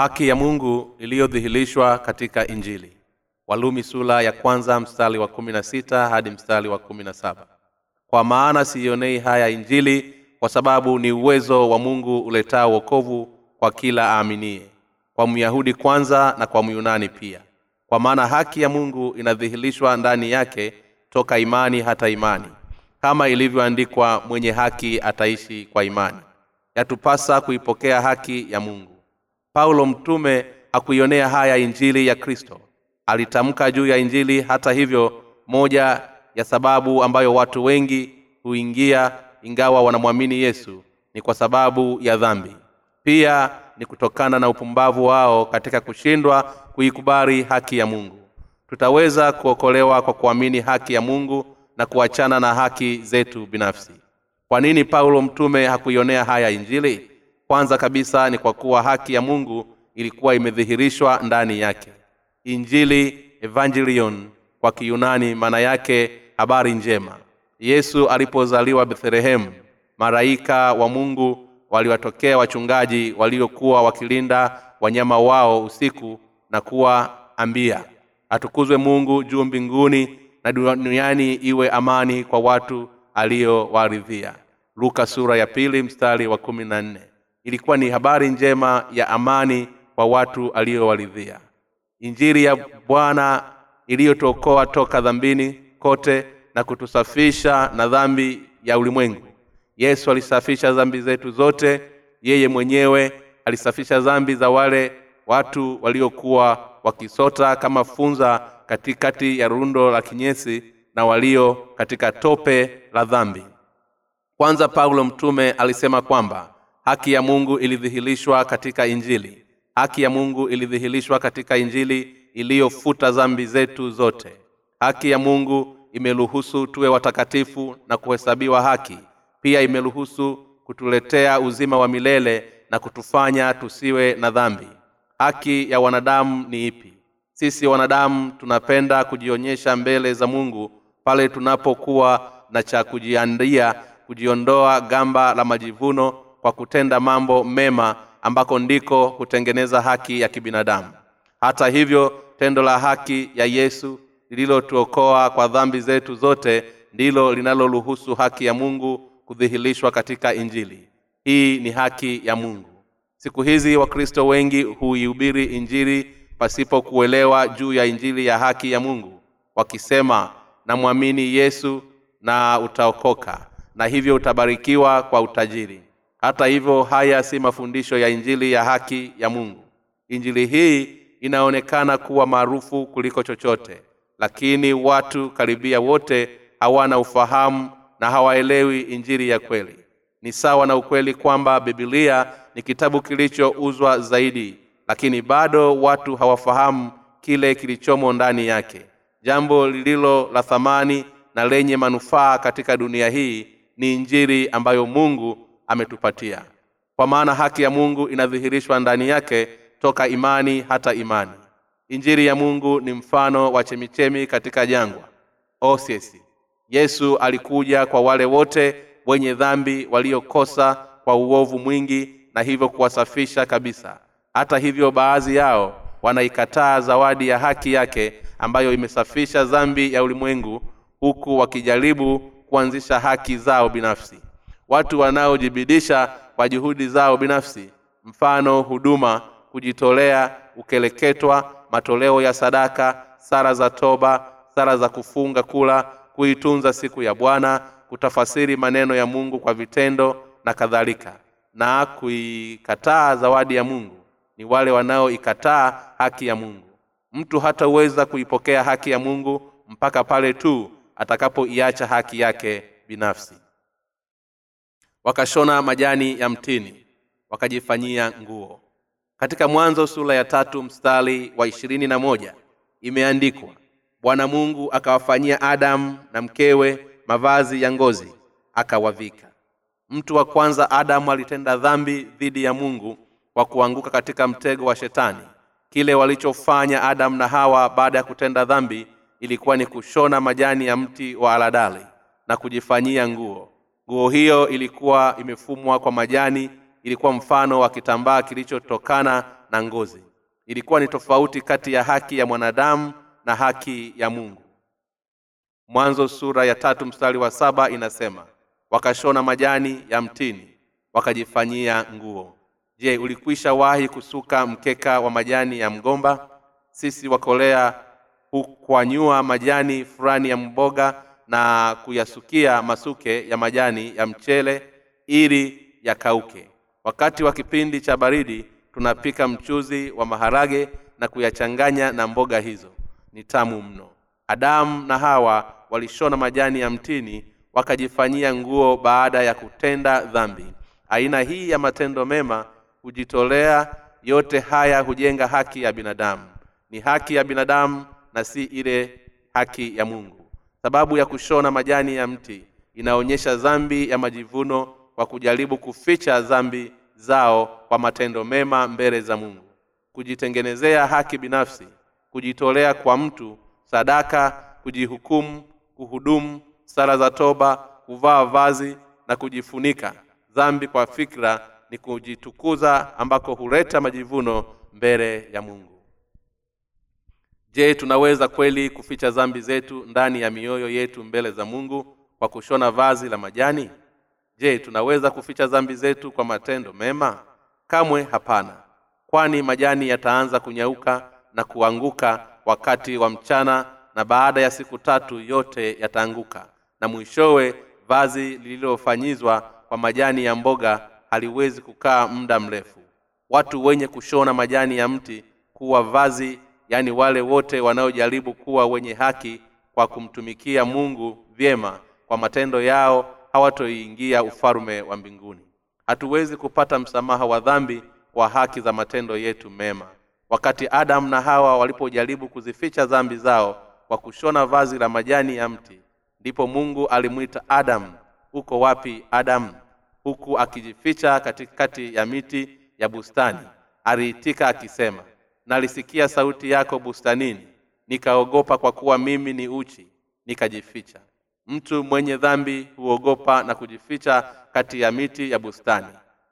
haki ya mungu iliyodhihirishwa katika injili. Walumi sula ya kwanza mstari wa kumi na sita hadi mstari wa kumi na saba. Kwa maana siionei haya injili kwa sababu ni uwezo wa mungu uletao wokovu kwa kila aaminie. Kwa myahudi kwanza na kwa myunani pia. Kwa maana haki ya mungu inadhihirishwa ndani yake toka imani hata imani. Kama ilivyoandikwa mwenye haki ataishi kwa imani. Yatupasa kuipokea haki ya mungu paulo mtume hakuionea haya injili ya kristo. Alitamka juu ya injili hata hivyo moja ya sababu ambayo watu wengi huingia ingawa wanamwamini yesu ni kwa sababu ya dhambi. Pia ni kutokana na upumbavu wao katika kushindwa kuikubali haki ya mungu. Tutaweza kuokolewa kwa kuamini haki ya mungu na kuachana na haki zetu binafsi. Kwa nini paulo mtume hakuionea haya injili kwanza kabisa ni kwa kuwa haki ya mungu ilikuwa imedhihirishwa ndani yake. Injili evangelion kwa kiyunani maana yake habari njema. Yesu alipozaliwa bethlehemu malaika wa mungu waliwatokea wachungaji waliokuwa wakilinda wanyama wao usiku na kuwaambia atukuzwe mungu juu mbinguni na duniani iwe amani kwa watu aliyowaridhia luka sura ya pili mstari wa kumi na nne ilikuwa ni habari njema ya amani kwa watu aliyowaridhia. Injiri ya bwana iliyotuokoa toka dhambini kote na kutusafisha na dhambi ya ulimwengu. Yesu alisafisha dhambi zetu zote yeye mwenyewe alisafisha dhambi za wale watu waliokuwa wakisota kama funza katikati ya rundo la kinyesi na walio katika tope la dhambi. Kwanza paulo mtume alisema kwamba haki ya mungu ilidhihirishwa katika injili. Haki ya mungu ilidhihirishwa katika injili iliyofuta dhambi zetu zote. Haki ya mungu imeruhusu tuwe watakatifu na kuhesabiwa haki. Pia imeruhusu kutuletea uzima wa milele na kutufanya tusiwe na dhambi. Haki ya wanadamu ni ipi? Sisi wanadamu tunapenda kujionyesha mbele za mungu pale tunapokuwa na cha kujiandia kujiondoa gamba la majivuno kwa kutenda mambo mema ambako ndiko hutengeneza haki ya kibinadamu. Hata hivyo tendo la haki ya yesu lililotuokoa kwa dhambi zetu zote ndilo linaloruhusu haki ya mungu kudhihirishwa katika injili. Hii ni haki ya mungu. Siku hizi wakristo wengi huihubiri injili pasipo kuelewa juu ya injili ya haki ya mungu wakisema namwamini yesu na utaokoka na hivyo utabarikiwa kwa utajiri hata hivyo haya si mafundisho ya injili ya haki ya mungu. Injili hii inaonekana kuwa maarufu kuliko chochote lakini watu karibia wote hawana ufahamu na hawaelewi injili ya kweli. Ni sawa na ukweli kwamba bibilia ni kitabu kilichouzwa zaidi lakini bado watu hawafahamu kile kilichomo ndani yake. Jambo lililo la thamani na lenye manufaa katika dunia hii ni injili ambayo mungu ametupatia. Kwa maana haki ya mungu inadhihirishwa ndani yake toka imani hata imani. Injiri ya mungu ni mfano wa chemichemi katika jangwa. Osiesi yesu alikuja kwa wale wote wenye dhambi waliokosa kwa uovu mwingi na hivyo kuwasafisha kabisa. Hata hivyo baadhi yao wanaikataa zawadi ya haki yake ambayo imesafisha dhambi ya ulimwengu huku wakijaribu kuanzisha haki zao binafsi watu wanaojibidisha kwa juhudi zao binafsi. Mfano huduma kujitolea ukeleketwa matoleo ya sadaka sara za toba sara za kufunga kula kuitunza siku ya bwana kutafasiri maneno ya mungu kwa vitendo na kadhalika. Na kuikataa zawadi ya mungu ni wale wanaoikataa haki ya mungu. Mtu hataweza kuipokea haki ya mungu mpaka pale tu atakapoiacha haki yake binafsi wakashona majani ya mtini wakajifanyia nguo. Katika mwanzo sura ya tatu mstari wa ishirini na moja imeandikwa bwana mungu akawafanyia adamu na mkewe mavazi ya ngozi akawavika. Mtu wa kwanza adamu alitenda dhambi dhidi ya mungu kwa kuanguka katika mtego wa shetani. Kile walichofanya adamu na hawa baada ya kutenda dhambi ilikuwa ni kushona majani ya mti wa aladali na kujifanyia nguo nguo hiyo ilikuwa imefumwa kwa majani ilikuwa mfano wa kitambaa kilichotokana na ngozi. Ilikuwa ni tofauti kati ya haki ya mwanadamu na haki ya mungu. Mwanzo sura ya tatu mstari wa saba inasema wakashona majani ya mtini wakajifanyia nguo. Je ulikwisha wahi kusuka mkeka wa majani ya mgomba? Sisi wakolea hukwanyua majani fulani ya mboga na kuyasukia masuke ya majani ya mchele ili yakauke. Wakati wa kipindi cha baridi tunapika mchuzi wa maharage na kuyachanganya na mboga hizo. Ni tamu mno. Adamu na hawa walishona majani ya mtini wakajifanyia nguo baada ya kutenda dhambi. Aina hii ya matendo mema hujitolea yote haya hujenga haki ya binadamu. Ni haki ya binadamu na si ile haki ya mungu sababu ya kushona majani ya mti inaonyesha dhambi ya majivuno kwa kujaribu kuficha dhambi zao kwa matendo mema mbele za mungu. Kujitengenezea haki binafsi kujitolea kwa mtu sadaka kujihukumu kuhudumu sala za toba kuvaa vazi na kujifunika. Dhambi kwa fikra ni kujitukuza ambako huleta majivuno mbele ya mungu je tunaweza kweli kuficha dhambi zetu ndani ya mioyo yetu mbele za mungu kwa kushona vazi la majani? Je tunaweza kuficha dhambi zetu kwa matendo mema? Kamwe hapana kwani majani yataanza kunyauka na kuanguka wakati wa mchana na baada ya siku tatu yote yataanguka na mwishowe vazi lililofanyizwa kwa majani ya mboga haliwezi kukaa muda mrefu. Watu wenye kushona majani ya mti kuwa vazi yaani wale wote wanaojaribu kuwa wenye haki kwa kumtumikia mungu vyema kwa matendo yao hawatoingia ufalume wa mbinguni. Hatuwezi kupata msamaha wa dhambi kwa haki za matendo yetu mema. Wakati adamu na hawa walipojaribu kuzificha dhambi zao kwa kushona vazi la majani ya mti ndipo mungu alimwita adamu uko wapi adamu? Huku akijificha katikati ya miti ya bustani aliitika akisema nalisikia sauti yako bustanini. Nikaogopa kwa kuwa mimi ni uchi. Nikajificha. Mtu mwenye dhambi huogopa na kujificha kati ya miti ya bustani.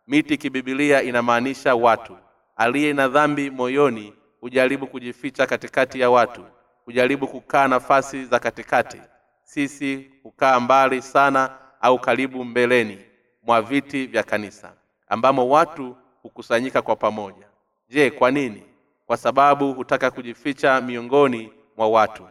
Miti kibibilia inamaanisha watu. Aliye na dhambi moyoni hujaribu kujificha katikati ya watu. Hujaribu kukaa nafasi za katikati. Sisi hukaa mbali sana au karibu mbeleni mwa viti vya kanisa ambamo watu hukusanyika kwa pamoja. Je kwa nini kwa sababu hutaka kujificha miongoni mwa watu.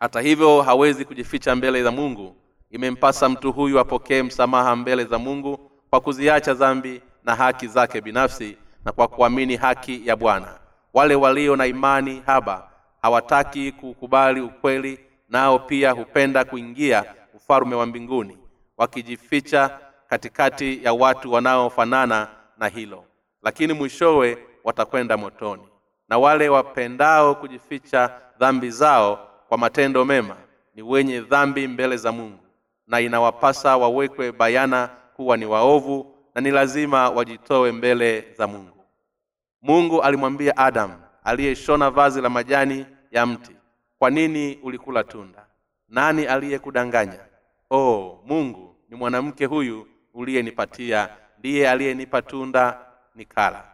Hata hivyo hawezi kujificha mbele za mungu. Imempasa mtu huyu apokee msamaha mbele za mungu kwa kuziacha dhambi na haki zake binafsi na kwa kuamini haki ya bwana. Wale walio na imani haba hawataki kukubali ukweli nao pia hupenda kuingia ufalume wa mbinguni wakijificha katikati ya watu wanaofanana na hilo. Lakini mwishowe watakwenda motoni. Na wale wapendao kujificha dhambi zao kwa matendo mema ni wenye dhambi mbele za mungu. Na inawapasa wawekwe bayana kuwa ni waovu na ni lazima wajitoe mbele za mungu. Mungu alimwambia adamu aliyeshona vazi la majani ya mti kwa nini ulikula tunda? Nani aliyekudanganya? Oh mungu ni mwanamke huyu uliyenipatia ndiye aliyenipa tunda nikala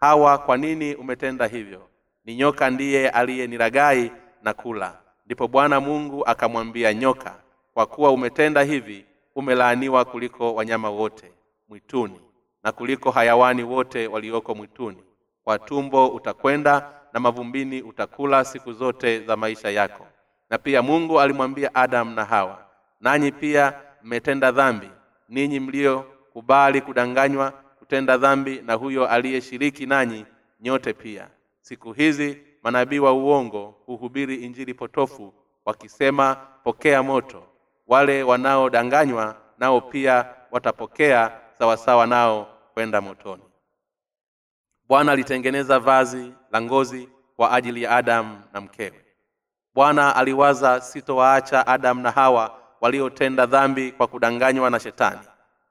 hawa kwa nini umetenda hivyo? Ni nyoka ndiye aliyeniragai na kula. Ndipo bwana mungu akamwambia nyoka kwa kuwa umetenda hivi umelaaniwa kuliko wanyama wote mwituni na kuliko hayawani wote walioko mwituni. Kwa tumbo utakwenda na mavumbini utakula siku zote za maisha yako. Na pia mungu alimwambia adamu na hawa nanyi pia mmetenda dhambi ninyi mliokubali kudanganywa kutenda dhambi na huyo aliyeshiriki nanyi nyote pia. Siku hizi manabii wa uongo huhubiri injili potofu wakisema pokea moto. Wale wanaodanganywa nao pia watapokea sawasawa nao kwenda motoni. Bwana alitengeneza vazi la ngozi kwa ajili ya adamu na mkewe. Bwana aliwaza sitowaacha adamu na hawa waliotenda dhambi kwa kudanganywa na shetani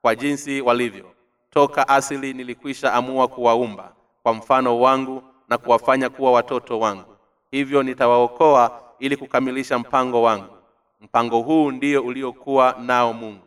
kwa jinsi walivyo toka asili nilikwisha amua kuwaumba kwa mfano wangu na kuwafanya kuwa watoto wangu. Hivyo nitawaokoa ili kukamilisha mpango wangu. Mpango huu ndio uliokuwa nao mungu.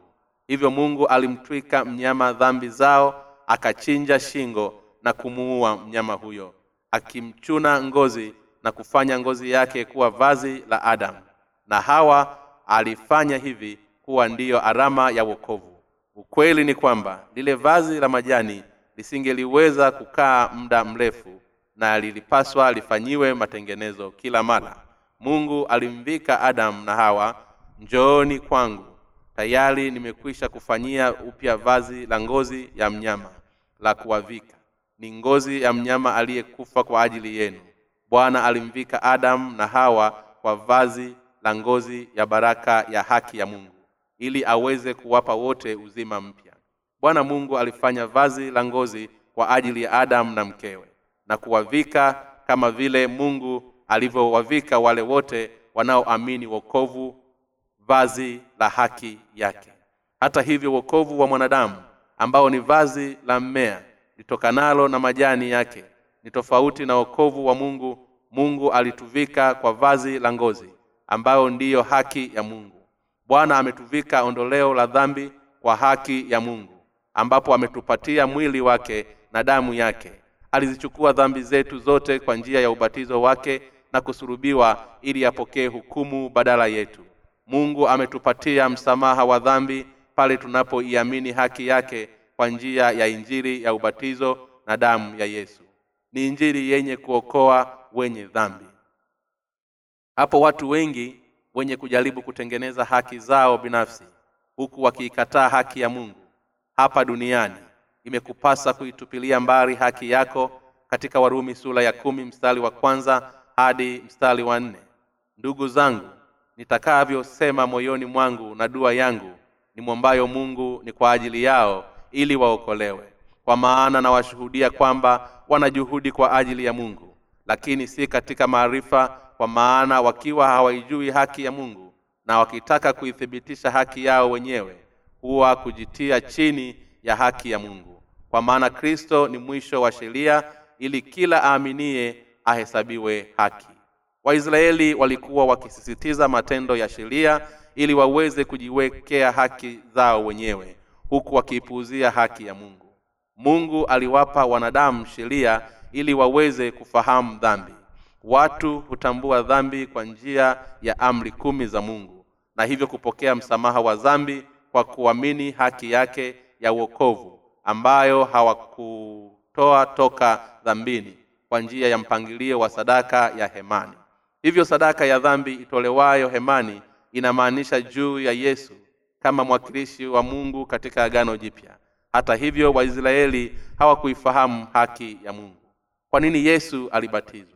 Hivyo mungu alimtwika mnyama dhambi zao akachinja shingo na kumuua mnyama huyo akimchuna ngozi na kufanya ngozi yake kuwa vazi la adamu. Na hawa alifanya hivi kuwa ndiyo arama ya wokovu ukweli ni kwamba lile vazi la majani lisingeliweza kukaa muda mrefu na lilipaswa lifanyiwe matengenezo kila mara. Mungu alimvika adamu na hawa njooni kwangu tayari nimekwisha kufanyia upya vazi la ngozi ya mnyama la kuwavika. Ni ngozi ya mnyama aliyekufa kwa ajili yenu. Bwana alimvika adamu na hawa kwa vazi la ngozi ya baraka ya haki ya mungu ili aweze kuwapa wote uzima mpya. Bwana mungu alifanya vazi la ngozi kwa ajili ya adamu na mkewe na kuwavika kama vile mungu alivyowavika wale wote wanaoamini wokovu vazi la haki yake. Hata hivyo wokovu wa mwanadamu ambao ni vazi la mmea litokanalo na majani yake ni tofauti na wokovu wa mungu. Mungu alituvika kwa vazi la ngozi ambayo ndiyo haki ya mungu bwana ametuvika ondoleo la dhambi kwa haki ya mungu ambapo ametupatia mwili wake na damu yake. Alizichukua dhambi zetu zote kwa njia ya ubatizo wake na kusurubiwa ili apokee hukumu badala yetu. Mungu ametupatia msamaha wa dhambi pale tunapoiamini haki yake kwa njia ya injili ya ubatizo na damu ya yesu. Ni injili yenye kuokoa wenye dhambi. Hapo watu wengi wenye kujaribu kutengeneza haki zao binafsi huku wakiikataa haki ya mungu. Hapa duniani imekupasa kuitupilia mbali haki yako katika warumi sura ya kumi mstari wa kwanza hadi mstari wa nne. Ndugu zangu nitakavyosema moyoni mwangu na dua yangu nimwombayo mungu ni kwa ajili yao ili waokolewe. Kwa maana nawashuhudia kwamba wanajuhudi kwa ajili ya mungu lakini si katika maarifa kwa maana wakiwa hawaijui haki ya mungu na wakitaka kuithibitisha haki yao wenyewe huwa kujitia chini ya haki ya mungu. Kwa maana kristo ni mwisho wa sheria ili kila aaminie ahesabiwe haki. Waisraeli walikuwa wakisisitiza matendo ya sheria ili waweze kujiwekea haki zao wenyewe huku wakiipuuzia haki ya mungu. Mungu aliwapa wanadamu sheria ili waweze kufahamu dhambi watu hutambua dhambi kwa njia ya amri kumi za mungu na hivyo kupokea msamaha wa dhambi kwa kuamini haki yake ya uokovu ambayo hawakutoa toka dhambini kwa njia ya mpangilio wa sadaka ya hemani. Hivyo sadaka ya dhambi itolewayo hemani inamaanisha juu ya yesu kama mwakilishi wa mungu katika agano jipya. Hata hivyo waisraeli hawakuifahamu haki ya mungu. Kwa nini yesu alibatizwa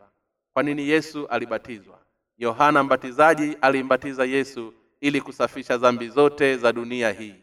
kwa nini yesu alibatizwa? Yohana mbatizaji alimbatiza yesu ili kusafisha dhambi zote za dunia hii.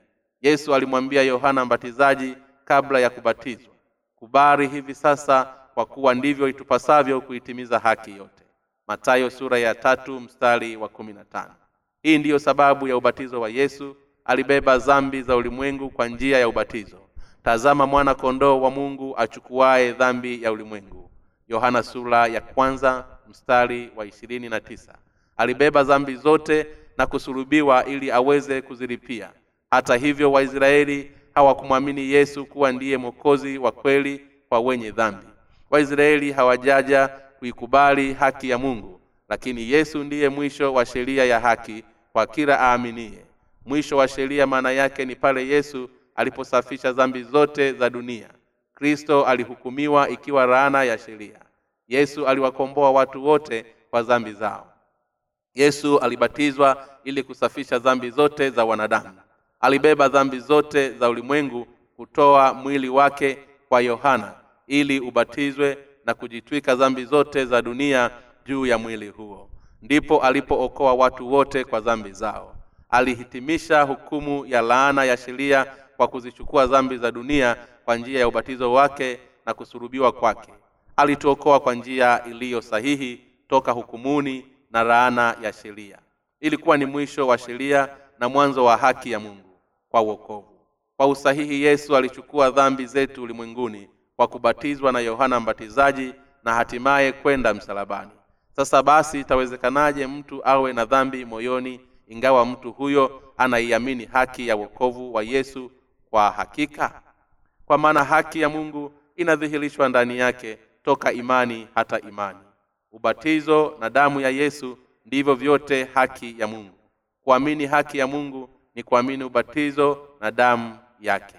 Yesu alimwambia yohana mbatizaji kabla ya kubatizwa kubari hivi sasa kwa kuwa ndivyo itupasavyo kuitimiza haki yote. Matayo sura ya tatu mstari wa kumi na tano. Hii ndiyo sababu ya ubatizo wa yesu. Alibeba dhambi za ulimwengu kwa njia ya ubatizo. Tazama mwana kondoo wa mungu achukuaye dhambi ya ulimwengu yohana sura ya kwanza mstari wa ishirini na tisa. Alibeba dhambi zote na kusulubiwa ili aweze kuzilipia. Hata hivyo waisraeli hawakumwamini yesu kuwa ndiye mwokozi wa kweli kwa wenye dhambi. Waisraeli hawajaja kuikubali haki ya mungu lakini yesu ndiye mwisho wa sheria ya haki kwa kila aaminiye. Mwisho wa sheria maana yake ni pale yesu aliposafisha dhambi zote za dunia kristo alihukumiwa ikiwa laana ya sheria. Yesu aliwakomboa watu wote kwa dhambi zao. Yesu alibatizwa ili kusafisha dhambi zote za wanadamu. Alibeba dhambi zote za ulimwengu kutoa mwili wake kwa yohana ili ubatizwe na kujitwika dhambi zote za dunia juu ya mwili huo. Ndipo alipookoa watu wote kwa dhambi zao. Alihitimisha hukumu ya laana ya sheria kwa kuzichukua dhambi za dunia kwa njia ya ubatizo wake na kusurubiwa kwake. Alituokoa kwa njia iliyo sahihi toka hukumuni na laana ya sheria. Ilikuwa ni mwisho wa sheria na mwanzo wa haki ya mungu kwa uokovu kwa usahihi yesu alichukua dhambi zetu ulimwenguni kwa kubatizwa na yohana mbatizaji na hatimaye kwenda msalabani. Sasa basi itawezekanaje mtu awe na dhambi moyoni ingawa mtu huyo anaiamini haki ya wokovu wa yesu kwa hakika kwa maana haki ya mungu inadhihirishwa ndani yake toka imani hata imani. Ubatizo na damu ya yesu ndivyo vyote haki ya mungu. Kuamini haki ya mungu ni kuamini ubatizo na damu yake.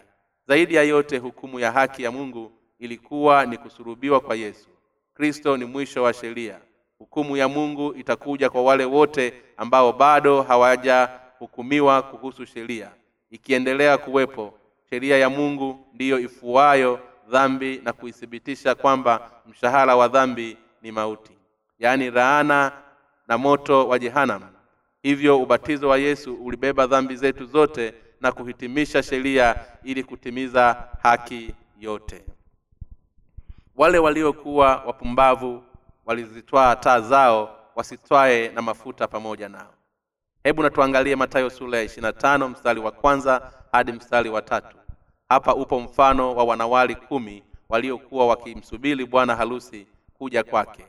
Zaidi ya yote hukumu ya haki ya mungu ilikuwa ni kusurubiwa kwa yesu. Kristo ni mwisho wa sheria. Hukumu ya mungu itakuja kwa wale wote ambao bado hawajahukumiwa kuhusu sheria ikiendelea kuwepo sheria ya mungu ndiyo ifuayo dhambi na kuithibitisha kwamba mshahara wa dhambi ni mauti yaani raana na moto wa jehanam hivyo ubatizo wa yesu ulibeba dhambi zetu zote na kuhitimisha sheria ili kutimiza haki yote. Wale waliokuwa wapumbavu walizitwaa taa zao wasitwae na mafuta pamoja nao. Hebu natuangalie matayo sura ya ishirina tano mstari wa kwanza hadi mstari wa tatu hapa upo mfano wa wanawali kumi waliokuwa wakimsubiri bwana harusi kuja kwake.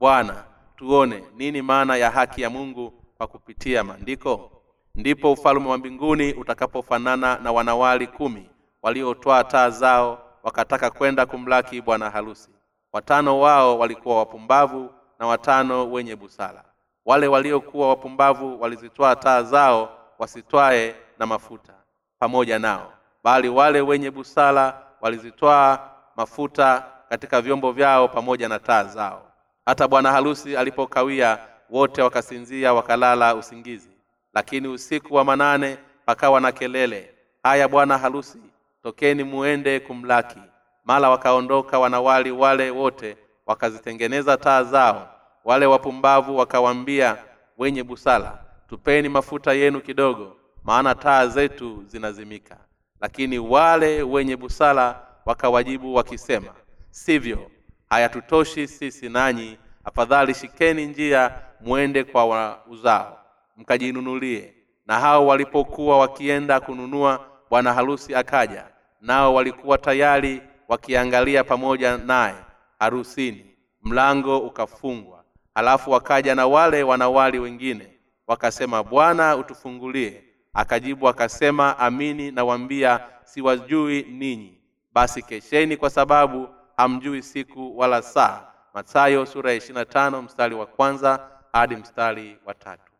Bwana tuone nini maana ya haki ya mungu kwa kupitia maandiko? Ndipo ufalume wa mbinguni utakapofanana na wanawali kumi waliotwaa taa zao wakataka kwenda kumlaki bwana harusi. Watano wao walikuwa wapumbavu na watano wenye busara. Wale waliokuwa wapumbavu walizitwaa taa zao wasitwae na mafuta pamoja nao bali wale wenye busara walizitwaa mafuta katika vyombo vyao pamoja na taa zao. Hata bwana harusi alipokawia wote wakasinzia wakalala usingizi. Lakini usiku wa manane pakawa na kelele haya bwana harusi tokeni muende kumlaki. Mara wakaondoka wanawali wale wote wakazitengeneza taa zao. Wale wapumbavu wakawambia wenye busara tupeni mafuta yenu kidogo maana taa zetu zinazimika lakini wale wenye busara wakawajibu wakisema sivyo hayatutoshi sisi nanyi. Afadhali shikeni njia mwende kwa wauzao mkajinunulie. Na hao walipokuwa wakienda kununua bwana harusi akaja nao walikuwa tayari wakiangalia pamoja naye harusini. Mlango ukafungwa. Halafu wakaja na wale wanawali wengine wakasema bwana utufungulie akajibu akasema amini nawambia siwajui ninyi. Basi kesheni kwa sababu hamjui siku wala saa. Mathayo sura ya ishirina tano mstari wa kwanza hadi mstari wa tatu.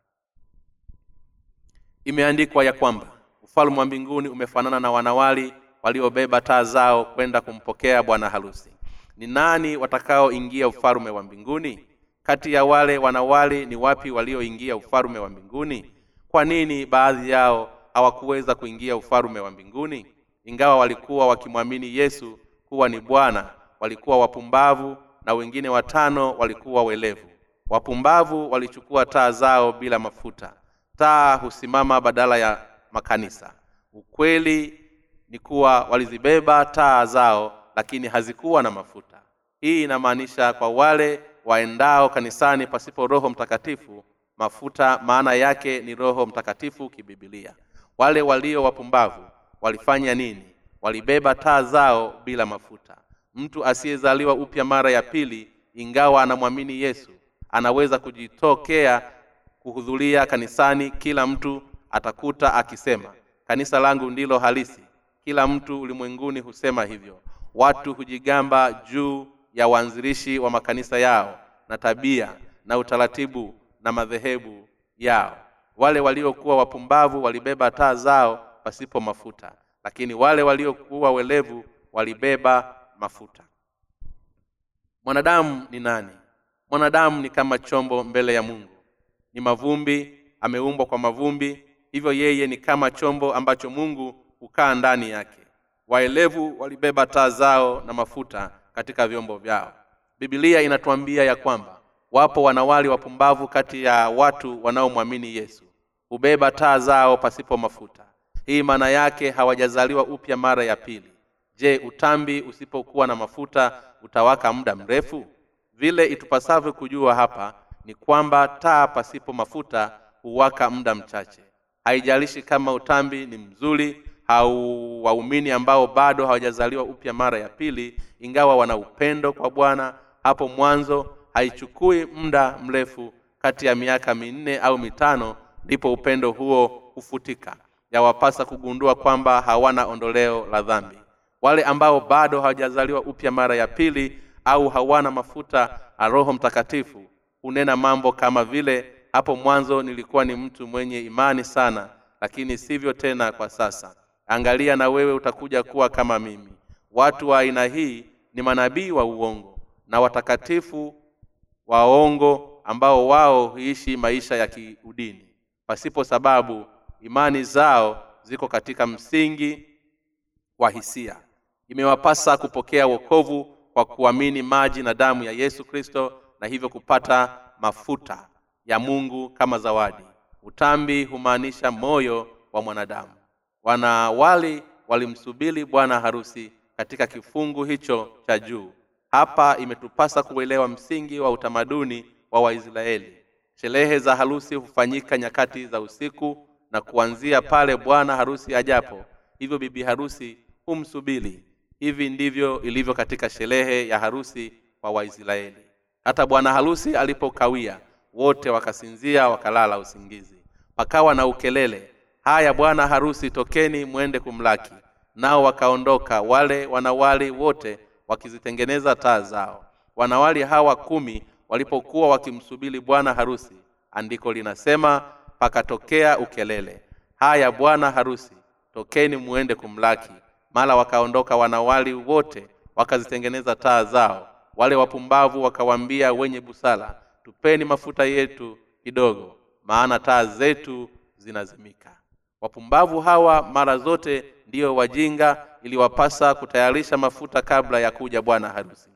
Imeandikwa ya kwamba ufalme wa mbinguni umefanana na wanawali waliobeba taa zao kwenda kumpokea bwana harusi. Ni nani watakaoingia ufalme wa mbinguni? Kati ya wale wanawali ni wapi walioingia ufalme wa mbinguni kwa nini baadhi yao hawakuweza kuingia ufalume wa mbinguni? Ingawa walikuwa wakimwamini yesu kuwa ni bwana walikuwa wapumbavu na wengine watano walikuwa welevu. Wapumbavu walichukua taa zao bila mafuta. Taa husimama badala ya makanisa. Ukweli ni kuwa walizibeba taa zao lakini hazikuwa na mafuta. Hii inamaanisha kwa wale waendao kanisani pasipo roho mtakatifu mafuta maana yake ni roho mtakatifu kibibilia wale walio wapumbavu walifanya nini? Walibeba taa zao bila mafuta. Mtu asiyezaliwa upya mara ya pili ingawa anamwamini yesu anaweza kujitokea kuhudhuria kanisani kila mtu atakuta akisema kanisa langu ndilo halisi. Kila mtu ulimwenguni husema hivyo. Watu hujigamba juu ya waanzilishi wa makanisa yao na tabia na utaratibu na madhehebu yao. Wale waliokuwa wapumbavu walibeba taa zao pasipo mafuta lakini wale waliokuwa welevu walibeba mafuta. Mwanadamu ni nani? Mwanadamu ni kama chombo mbele ya mungu. Ni mavumbi ameumbwa kwa mavumbi hivyo yeye ni kama chombo ambacho mungu hukaa ndani yake. Waelevu walibeba taa zao na mafuta katika vyombo vyao. Bibilia inatuambia ya kwamba wapo wanawali wapumbavu kati ya watu wanaomwamini yesu. Hubeba taa zao pasipo mafuta. Hii maana yake hawajazaliwa upya mara ya pili. Je utambi usipokuwa na mafuta utawaka muda mrefu? Vile itupasavyo kujua hapa ni kwamba taa pasipo mafuta huwaka muda mchache. Haijalishi kama utambi ni mzuri au waumini ambao bado hawajazaliwa upya mara ya pili ingawa wana upendo kwa bwana hapo mwanzo haichukui muda mrefu kati ya miaka minne au mitano ndipo upendo huo hufutika. Yawapasa kugundua kwamba hawana ondoleo la dhambi. Wale ambao bado hawajazaliwa upya mara ya pili au hawana mafuta ya roho mtakatifu hunena mambo kama vile hapo mwanzo nilikuwa ni mtu mwenye imani sana lakini sivyo tena kwa sasa. Angalia na wewe utakuja kuwa kama mimi. Watu wa aina hii ni manabii wa uongo na watakatifu waongo ambao wao huishi maisha ya kiudini. Pasipo sababu imani zao ziko katika msingi wa hisia. Imewapasa kupokea wokovu kwa kuamini maji na damu ya yesu kristo na hivyo kupata mafuta ya mungu kama zawadi. Utambi humaanisha moyo wa mwanadamu. Wanawali walimsubiri bwana harusi katika kifungu hicho cha juu hapa imetupasa kuelewa msingi wa utamaduni wa waisraeli. Sherehe za harusi hufanyika nyakati za usiku na kuanzia pale bwana harusi ajapo hivyo bibi harusi humsubiri. Hivi ndivyo ilivyo katika sherehe ya harusi kwa waisraeli. Hata bwana harusi alipokawia wote wakasinzia wakalala usingizi. Pakawa na ukelele haya bwana harusi tokeni mwende kumlaki. Nao wakaondoka wale wanawali wote wakizitengeneza taa zao. Wanawali hawa kumi walipokuwa wakimsubiri bwana harusi andiko linasema pakatokea ukelele. Haya bwana harusi tokeni muende kumlaki. Mara wakaondoka wanawali wote wakazitengeneza taa zao. Wale wapumbavu wakawambia wenye busara tupeni mafuta yetu kidogo maana taa zetu zinazimika. Wapumbavu hawa mara zote ndiyo wajinga iliwapasa kutayarisha mafuta kabla ya kuja bwana harusi.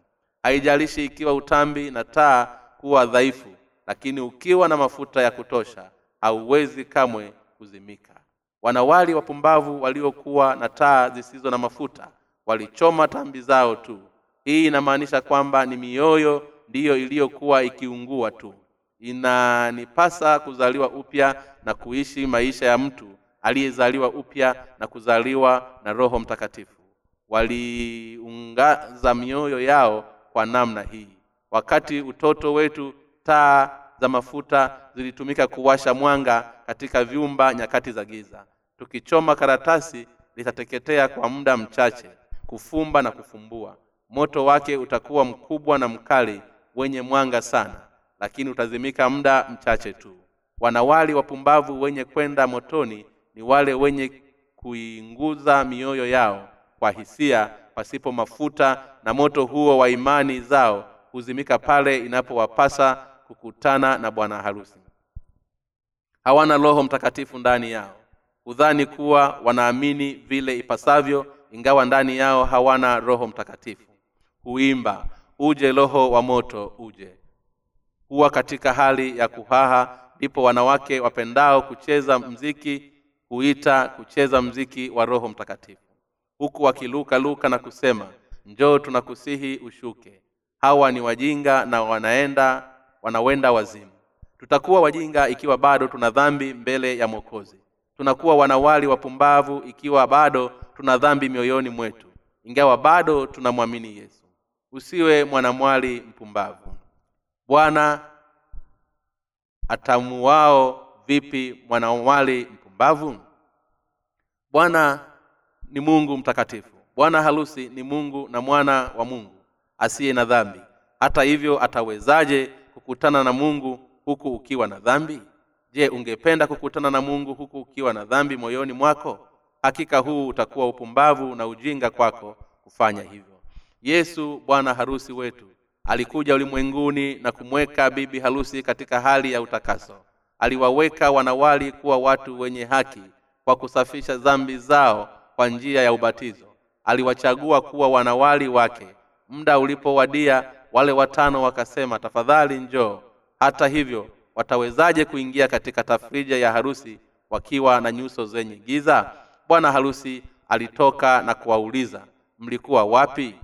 Haijalishi ikiwa utambi na taa kuwa dhaifu lakini ukiwa na mafuta ya kutosha hauwezi kamwe kuzimika. Wanawali wapumbavu waliokuwa na taa zisizo na mafuta walichoma tambi zao tu. Hii inamaanisha kwamba ni mioyo ndiyo iliyokuwa ikiungua tu. Inanipasa kuzaliwa upya na kuishi maisha ya mtu aliyezaliwa upya na kuzaliwa na roho mtakatifu. Waliungaza mioyo yao kwa namna hii. Wakati utoto wetu taa za mafuta zilitumika kuwasha mwanga katika vyumba nyakati za giza. Tukichoma karatasi litateketea kwa muda mchache kufumba na kufumbua. Moto wake utakuwa mkubwa na mkali wenye mwanga sana lakini utazimika muda mchache tu. Wanawali wapumbavu wenye kwenda motoni ni wale wenye kuinguza mioyo yao kwa hisia pasipo mafuta na moto huo wa imani zao huzimika pale inapowapasa kukutana na bwana harusi. Hawana roho mtakatifu ndani yao. Hudhani kuwa wanaamini vile ipasavyo ingawa ndani yao hawana roho mtakatifu. Huimba uje roho wa moto uje. Huwa katika hali ya kuhaha ndipo wanawake wapendao kucheza mziki huita kucheza mziki wa roho mtakatifu. Huku wakiluka luka na kusema njoo tunakusihi ushuke. Hawa ni wajinga na wanaenda wanawenda wazimu. Tutakuwa wajinga ikiwa bado tuna dhambi mbele ya mwokozi. Tunakuwa wanawali wapumbavu ikiwa bado tuna dhambi mioyoni mwetu. Ingawa bado tunamwamini yesu. Usiwe mwanamwali mpumbavu. Bwana atamuwao vipi mwanamwali mpumbavu bwana ni mungu mtakatifu. Bwana harusi ni mungu na mwana wa mungu asiye na dhambi. Hata hivyo atawezaje kukutana na mungu huku ukiwa na dhambi? Je ungependa kukutana na mungu huku ukiwa na dhambi moyoni mwako? Hakika huu utakuwa upumbavu na ujinga kwako kufanya hivyo. Yesu bwana harusi wetu alikuja ulimwenguni na kumweka bibi harusi katika hali ya utakaso. Aliwaweka wanawali kuwa watu wenye haki kwa kusafisha dhambi zao kwa njia ya ubatizo. Aliwachagua kuwa wanawali wake. Muda ulipowadia wale watano wakasema tafadhali njoo. Hata hivyo watawezaje kuingia katika tafrija ya harusi wakiwa na nyuso zenye giza? Bwana harusi alitoka na kuwauliza mlikuwa wapi?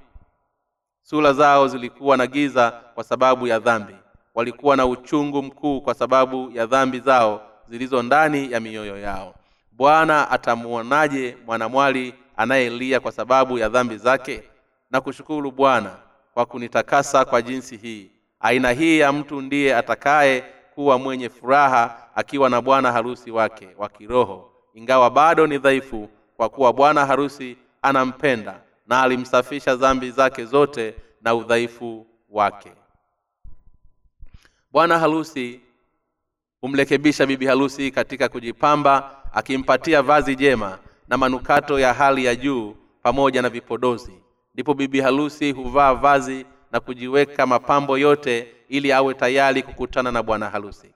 Sura zao zilikuwa na giza kwa sababu ya dhambi. Walikuwa na uchungu mkuu kwa sababu ya dhambi zao zilizo ndani ya mioyo yao bwana atamuonaje mwanamwali anayelia kwa sababu ya dhambi zake? Na kushukuru bwana kwa kunitakasa kwa jinsi hii. Aina hii ya mtu ndiye atakaye kuwa mwenye furaha akiwa na bwana harusi wake wa kiroho. Ingawa bado ni dhaifu kwa kuwa bwana harusi anampenda na alimsafisha dhambi zake zote na udhaifu wake. Bwana harusi humrekebisha bibi harusi katika kujipamba akimpatia vazi jema na manukato ya hali ya juu pamoja na vipodozi. Ndipo bibi harusi huvaa vazi na kujiweka mapambo yote ili awe tayari kukutana na bwana harusi.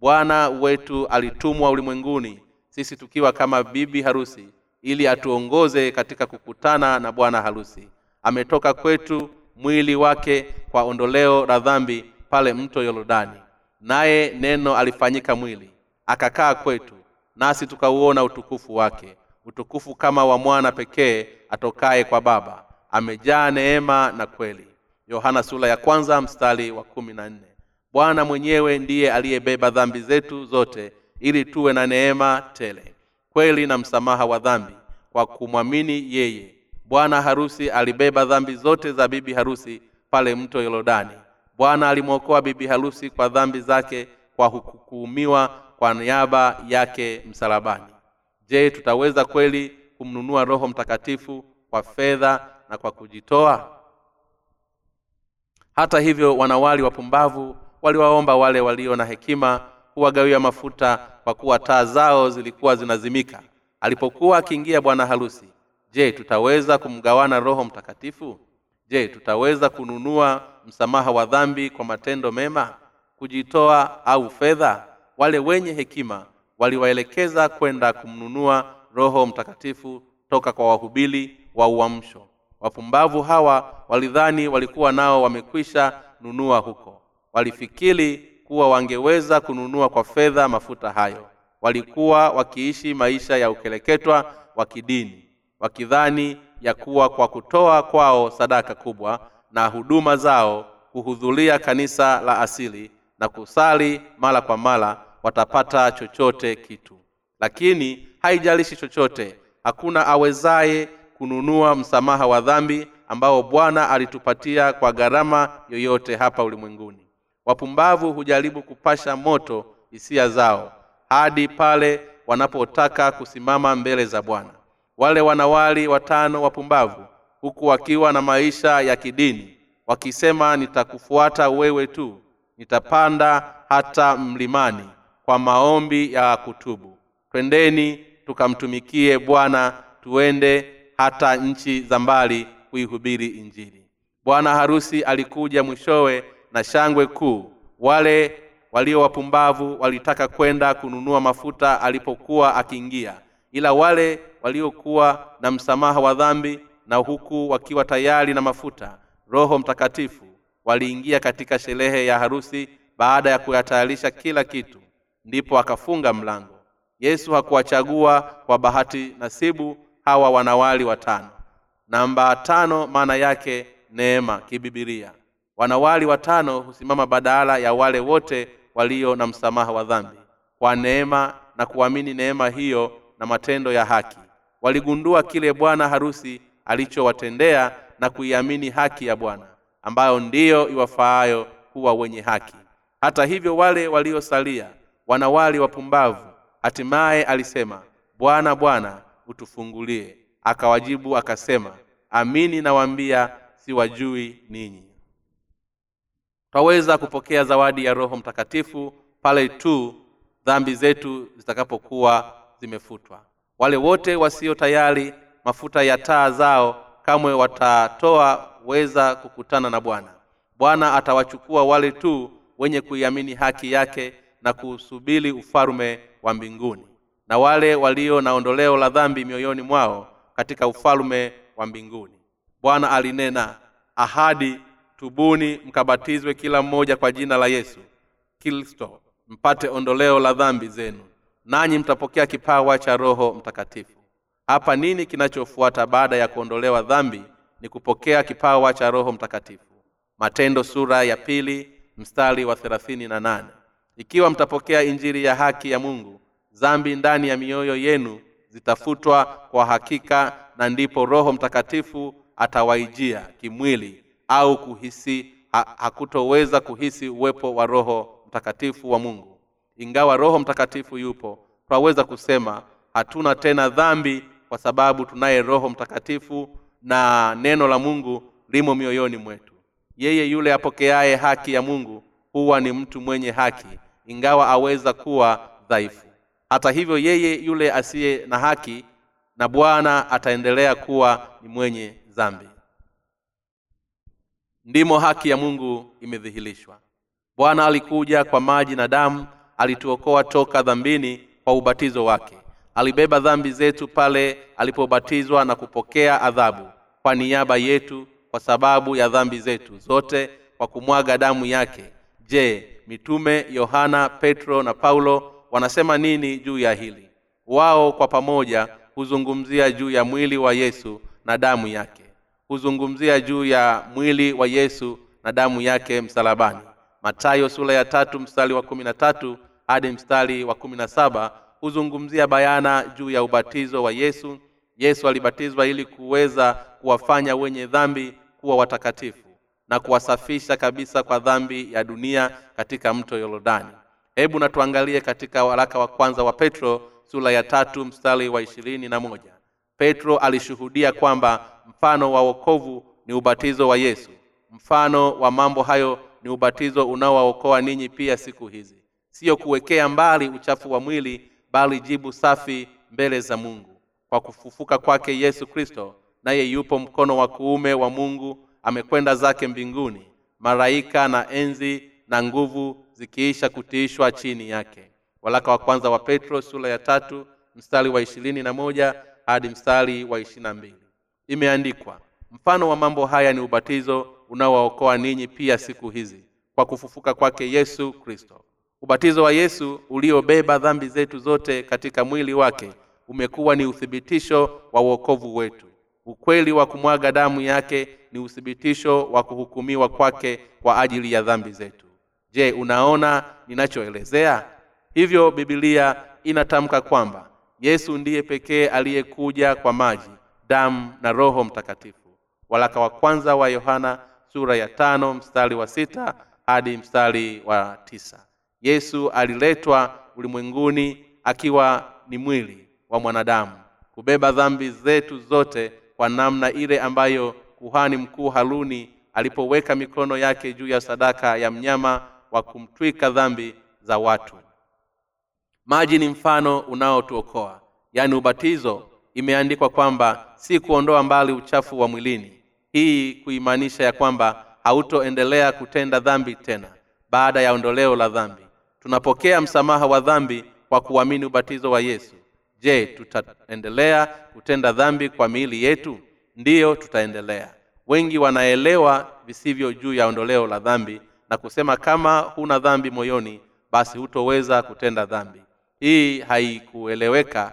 Bwana wetu alitumwa ulimwenguni sisi tukiwa kama bibi harusi ili atuongoze katika kukutana na bwana harusi. Ametoka kwetu mwili wake kwa ondoleo la dhambi pale mto yorodani naye neno alifanyika mwili akakaa kwetu nasi tukauona utukufu wake utukufu kama wa mwana pekee atokaye kwa baba amejaa neema na kweli. Yohana sura ya kwanza mstari wa kumi na nne. Bwana mwenyewe ndiye aliyebeba dhambi zetu zote ili tuwe na neema tele kweli na msamaha wa dhambi kwa kumwamini yeye. Bwana harusi alibeba dhambi zote za bibi harusi pale mto yorodani bwana alimwokoa bibi harusi kwa dhambi zake kwa hukumiwa kwa niaba yake msalabani. Je tutaweza kweli kumnunua roho mtakatifu kwa fedha na kwa kujitoa? Hata hivyo wanawali wapumbavu waliwaomba wale walio na hekima kuwagawia mafuta kwa kuwa taa zao zilikuwa zinazimika. Alipokuwa akiingia bwana harusi je tutaweza kumgawana roho mtakatifu? Je tutaweza kununua msamaha wa dhambi kwa matendo mema kujitoa au fedha wale wenye hekima waliwaelekeza kwenda kumnunua roho mtakatifu toka kwa wahubili wa uamsho. Wapumbavu hawa walidhani walikuwa nao wamekwisha nunua huko. Walifikiri kuwa wangeweza kununua kwa fedha mafuta hayo. Walikuwa wakiishi maisha ya ukeleketwa wa kidini wakidhani ya kuwa kwa kutoa kwao sadaka kubwa na huduma zao kuhudhuria kanisa la asili na kusali mara kwa mara watapata chochote kitu. Lakini haijalishi chochote hakuna awezaye kununua msamaha wa dhambi ambao bwana alitupatia kwa gharama yoyote hapa ulimwenguni. Wapumbavu hujaribu kupasha moto hisia zao hadi pale wanapotaka kusimama mbele za bwana. Wale wanawali watano wapumbavu huku wakiwa na maisha ya kidini wakisema nitakufuata wewe tu nitapanda hata mlimani kwa maombi ya kutubu. Twendeni tukamtumikie bwana tuende hata nchi za mbali kuihubiri injili. Bwana harusi alikuja mwishowe na shangwe kuu. Wale walio wapumbavu walitaka kwenda kununua mafuta alipokuwa akiingia ila wale waliokuwa na msamaha wa dhambi na huku wakiwa tayari na mafuta roho mtakatifu waliingia katika sherehe ya harusi baada ya kuyatayarisha kila kitu. Ndipo akafunga mlango. Yesu hakuwachagua kwa bahati nasibu hawa wanawali watano. Namba tano maana yake neema kibibilia. Wanawali watano husimama badala ya wale wote walio na msamaha wa dhambi. Kwa neema na kuamini neema hiyo na matendo ya haki waligundua kile bwana harusi alichowatendea na kuiamini haki ya bwana ambayo ndiyo iwafaayo kuwa wenye haki. Hata hivyo wale waliosalia wanawali wapumbavu. Hatimaye alisema bwana bwana utufungulie. Akawajibu akasema amini nawaambia siwajui ninyi. Twaweza kupokea zawadi ya roho mtakatifu pale tu dhambi zetu zitakapokuwa zimefutwa. Wale wote wasio tayari mafuta ya taa zao kamwe watatoa weza kukutana na bwana. Bwana atawachukua wale tu wenye kuiamini haki yake na kuusubiri ufalume wa mbinguni na wale walio na ondoleo la dhambi mioyoni mwao katika ufalume wa mbinguni. Bwana alinena ahadi tubuni mkabatizwe kila mmoja kwa jina la yesu kristo mpate ondoleo la dhambi zenu nanyi mtapokea kipawa cha roho mtakatifu. Hapa nini kinachofuata baada ya kuondolewa dhambi ni kupokea kipawa cha roho mtakatifu. Matendo sura ya pili mstari wa thelathini na nane. Ikiwa mtapokea injili ya haki ya mungu zambi ndani ya mioyo yenu zitafutwa kwa hakika na ndipo roho mtakatifu atawaijia kimwili au kuhisi ha, hakutoweza kuhisi uwepo wa roho mtakatifu wa mungu. Ingawa roho mtakatifu yupo twaweza kusema hatuna tena dhambi kwa sababu tunaye roho mtakatifu na neno la mungu limo mioyoni mwetu. Yeye yule apokeaye haki ya mungu huwa ni mtu mwenye haki ingawa aweza kuwa dhaifu. Hata hivyo yeye yule asiye na haki na bwana ataendelea kuwa ni mwenye dhambi. Ndimo haki ya mungu imedhihirishwa. Bwana alikuja kwa maji na damu alituokoa toka dhambini kwa ubatizo wake alibeba dhambi zetu pale alipobatizwa na kupokea adhabu kwa niaba yetu kwa sababu ya dhambi zetu zote kwa kumwaga damu yake. Je mitume yohana petro na paulo wanasema nini juu ya hili? Wao kwa pamoja huzungumzia juu ya mwili wa yesu na damu yake. Huzungumzia juu ya mwili wa yesu na damu yake msalabani. Matayo sura ya tatu mstari wa kumi na tatu hadi mstari wa kumi na saba huzungumzia bayana juu ya ubatizo wa yesu. Yesu alibatizwa ili kuweza kuwafanya wenye dhambi kuwa watakatifu na kuwasafisha kabisa kwa dhambi ya dunia katika mto yorodani hebu na tuangalie katika waraka wa kwanza wa petro sura ya tatu mstari wa ishirini na moja. Petro alishuhudia kwamba mfano wa wokovu ni ubatizo wa yesu. Mfano wa mambo hayo ni ubatizo unaowaokoa ninyi pia siku hizi. Siyo kuwekea mbali uchafu wa mwili bali jibu safi mbele za mungu. Kwa kufufuka kwake yesu kristo naye yupo mkono wa kuume wa mungu amekwenda zake mbinguni. Malaika na enzi na nguvu zikiisha kutiishwa chini yake. Walaka wa kwanza wa petro sura ya tatu mstari wa ishirini na moja hadi mstari wa ishirini mbili. Imeandikwa mfano wa mambo haya ni ubatizo unaowaokoa ninyi pia siku hizi kwa kufufuka kwake yesu kristo ubatizo wa yesu uliobeba dhambi zetu zote katika mwili wake umekuwa ni uthibitisho wa uokovu wetu. Ukweli wa kumwaga damu yake ni uthibitisho wa kuhukumiwa kwake kwa ajili ya dhambi zetu. Je unaona ninachoelezea? Hivyo bibilia inatamka kwamba yesu ndiye pekee aliyekuja kwa maji damu na roho mtakatifu. Waraka wa kwanza wa yohana sura ya tano mstari wa sita hadi mstari wa tisa yesu aliletwa ulimwenguni akiwa ni mwili wa mwanadamu kubeba dhambi zetu zote kwa namna ile ambayo kuhani mkuu haruni alipoweka mikono yake juu ya sadaka ya mnyama wa kumtwika dhambi za watu. Maji ni mfano unaotuokoa yaani ubatizo. Imeandikwa kwamba si kuondoa mbali uchafu wa mwilini. Hii kuimaanisha ya kwamba hautoendelea kutenda dhambi tena baada ya ondoleo la dhambi tunapokea msamaha wa dhambi kwa kuamini ubatizo wa yesu. Je tutaendelea kutenda dhambi kwa miili yetu? Ndiyo tutaendelea. Wengi wanaelewa visivyo juu ya ondoleo la dhambi na kusema kama huna dhambi moyoni basi hutoweza kutenda dhambi. Hii haikueleweka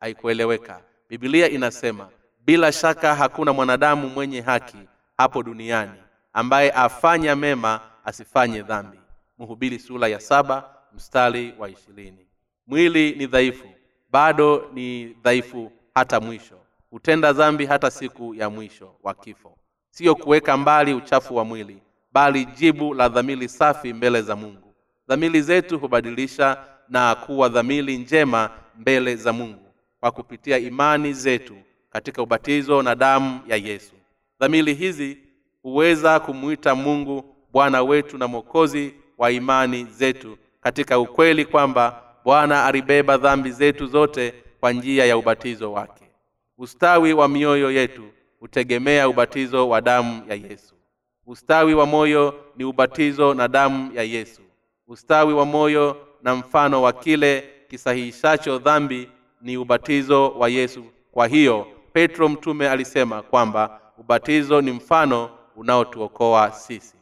haikueleweka. Bibilia inasema bila shaka hakuna mwanadamu mwenye haki hapo duniani ambaye afanya mema asifanye dhambi mhubiri sura ya saba mstari wa ishirini. Mwili ni dhaifu bado ni dhaifu hata mwisho. Hutenda dhambi hata siku ya mwisho wa kifo. Siyo kuweka mbali uchafu wa mwili bali jibu la dhamili safi mbele za mungu. Dhamili zetu hubadilisha na kuwa dhamili njema mbele za mungu kwa kupitia imani zetu katika ubatizo na damu ya yesu. Dhamili hizi huweza kumwita mungu bwana wetu na mwokozi wa imani zetu katika ukweli kwamba bwana alibeba dhambi zetu zote kwa njia ya ubatizo wake. Ustawi wa mioyo yetu hutegemea ubatizo wa damu ya yesu. Ustawi wa moyo ni ubatizo na damu ya yesu. Ustawi wa moyo na mfano wa kile kisahihishacho dhambi ni ubatizo wa yesu. Kwa hiyo petro mtume alisema kwamba ubatizo ni mfano unaotuokoa sisi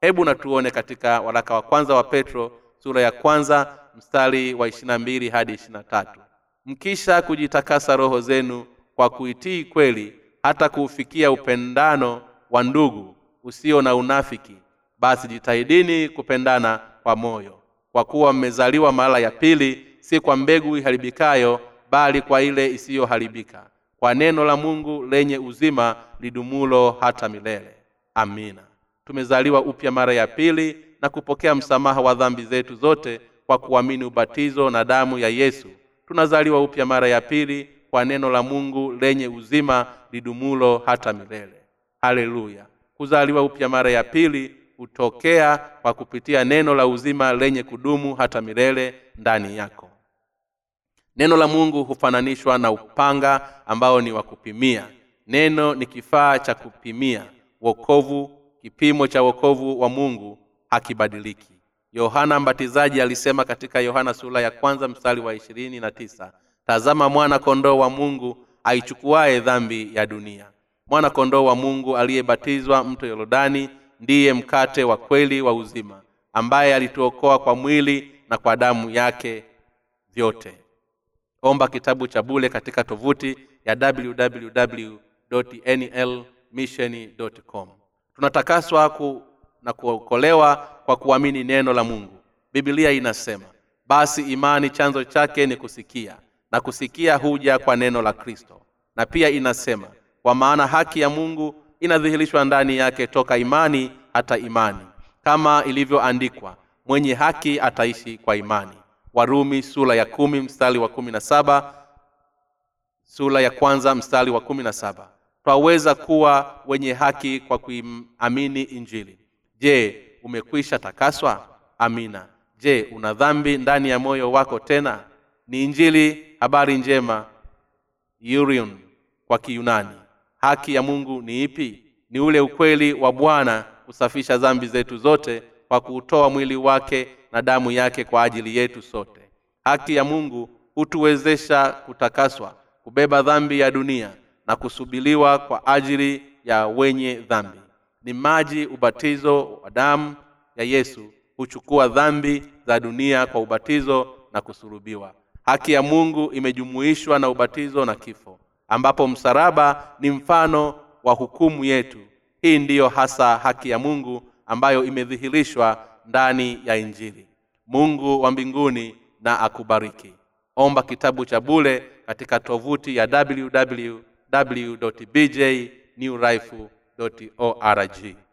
hebu natuone katika waraka wa kwanza wa petro sura ya kwanza mstari wa ishirina mbili hadi ishirina tatu. Mkisha kujitakasa roho zenu kwa kuitii kweli hata kuufikia upendano wa ndugu usio na unafiki basi jitahidini kupendana kwa moyo. Kwa kuwa mmezaliwa mara ya pili si kwa mbegu iharibikayo bali kwa ile isiyoharibika kwa neno la mungu lenye uzima lidumulo hata milele. Amina tumezaliwa upya mara ya pili na kupokea msamaha wa dhambi zetu zote kwa kuamini ubatizo na damu ya yesu. Tunazaliwa upya mara ya pili kwa neno la mungu lenye uzima lidumulo hata milele. Haleluya. Kuzaliwa upya mara ya pili hutokea kwa kupitia neno la uzima lenye kudumu hata milele ndani yako. Neno la mungu hufananishwa na upanga ambao ni wa kupimia. Neno ni kifaa cha kupimia. Wokovu kipimo cha wokovu wa mungu hakibadiliki. Yohana mbatizaji alisema katika yohana sura ya kwanza mstari wa ishirini na tisa tazama mwana kondoo wa mungu aichukuaye dhambi ya dunia. Mwana kondoo wa mungu aliyebatizwa mto yorodani ndiye mkate wa kweli wa uzima ambaye alituokoa kwa mwili na kwa damu yake vyote. Omba kitabu cha bule katika tovuti ya www nlmission com tunatakaswa ku, na kuokolewa kwa kuamini neno la mungu. Bibilia inasema basi imani chanzo chake ni kusikia na kusikia huja kwa neno la kristo. Na pia inasema kwa maana haki ya mungu inadhihirishwa ndani yake toka imani hata imani kama ilivyoandikwa mwenye haki ataishi kwa imani. Warumi sura ya kumi mstari wa kumi na saba sura ya kwanza mstari wa kumi na saba twaweza kuwa wenye haki kwa kuiamini injili. Je umekwisha takaswa? Amina. Je una dhambi ndani ya moyo wako tena? Ni injili habari njema urion kwa kiyunani. Haki ya mungu ni ipi? Ni ule ukweli wa bwana kusafisha dhambi zetu zote kwa kuutoa mwili wake na damu yake kwa ajili yetu sote. Haki ya mungu hutuwezesha kutakaswa kubeba dhambi ya dunia na kusubiliwa kwa ajili ya wenye dhambi. Ni maji ubatizo wa damu ya yesu huchukua dhambi za dunia kwa ubatizo na kusulubiwa. Haki ya mungu imejumuishwa na ubatizo na kifo ambapo msalaba ni mfano wa hukumu yetu. Hii ndiyo hasa haki ya mungu ambayo imedhihirishwa ndani ya injili. Mungu wa mbinguni na akubariki. Omba kitabu cha bule katika tovuti ya www www.bjnewrifle.org.